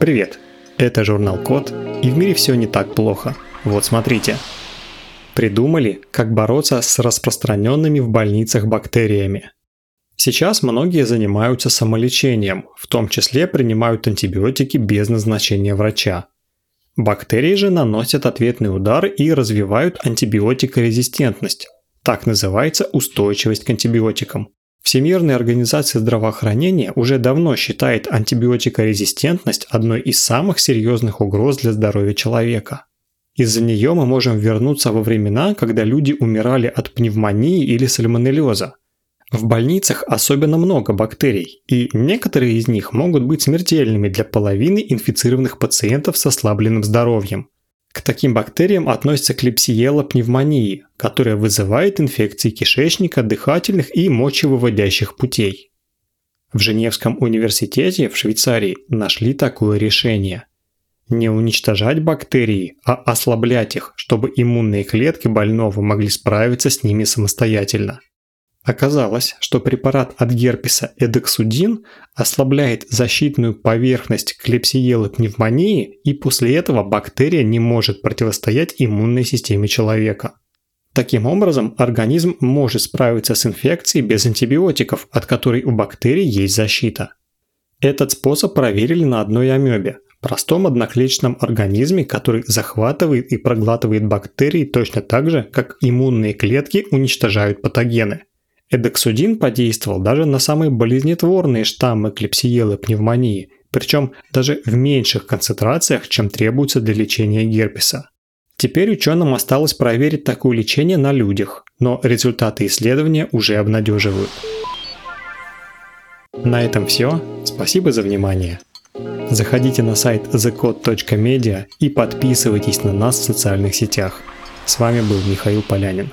Привет! Это журнал Код, и в мире все не так плохо. Вот смотрите. Придумали, как бороться с распространенными в больницах бактериями. Сейчас многие занимаются самолечением, в том числе принимают антибиотики без назначения врача. Бактерии же наносят ответный удар и развивают антибиотикорезистентность. Так называется устойчивость к антибиотикам. Всемирная организация здравоохранения уже давно считает антибиотикорезистентность одной из самых серьезных угроз для здоровья человека. Из-за нее мы можем вернуться во времена, когда люди умирали от пневмонии или сальмонеллеза. В больницах особенно много бактерий, и некоторые из них могут быть смертельными для половины инфицированных пациентов с ослабленным здоровьем. К таким бактериям относятся клепсиела пневмонии, которая вызывает инфекции кишечника, дыхательных и мочевыводящих путей. В Женевском университете в Швейцарии нашли такое решение. Не уничтожать бактерии, а ослаблять их, чтобы иммунные клетки больного могли справиться с ними самостоятельно. Оказалось, что препарат от герпеса эдексудин ослабляет защитную поверхность клепсиелы пневмонии, и после этого бактерия не может противостоять иммунной системе человека. Таким образом, организм может справиться с инфекцией без антибиотиков, от которой у бактерий есть защита. Этот способ проверили на одной амебе, простом одноклеточном организме, который захватывает и проглатывает бактерии точно так же, как иммунные клетки уничтожают патогены – Эдексудин подействовал даже на самые болезнетворные штаммы клепсиелы пневмонии, причем даже в меньших концентрациях, чем требуется для лечения герпеса. Теперь ученым осталось проверить такое лечение на людях, но результаты исследования уже обнадеживают. На этом все. Спасибо за внимание. Заходите на сайт thecode.media и подписывайтесь на нас в социальных сетях. С вами был Михаил Полянин.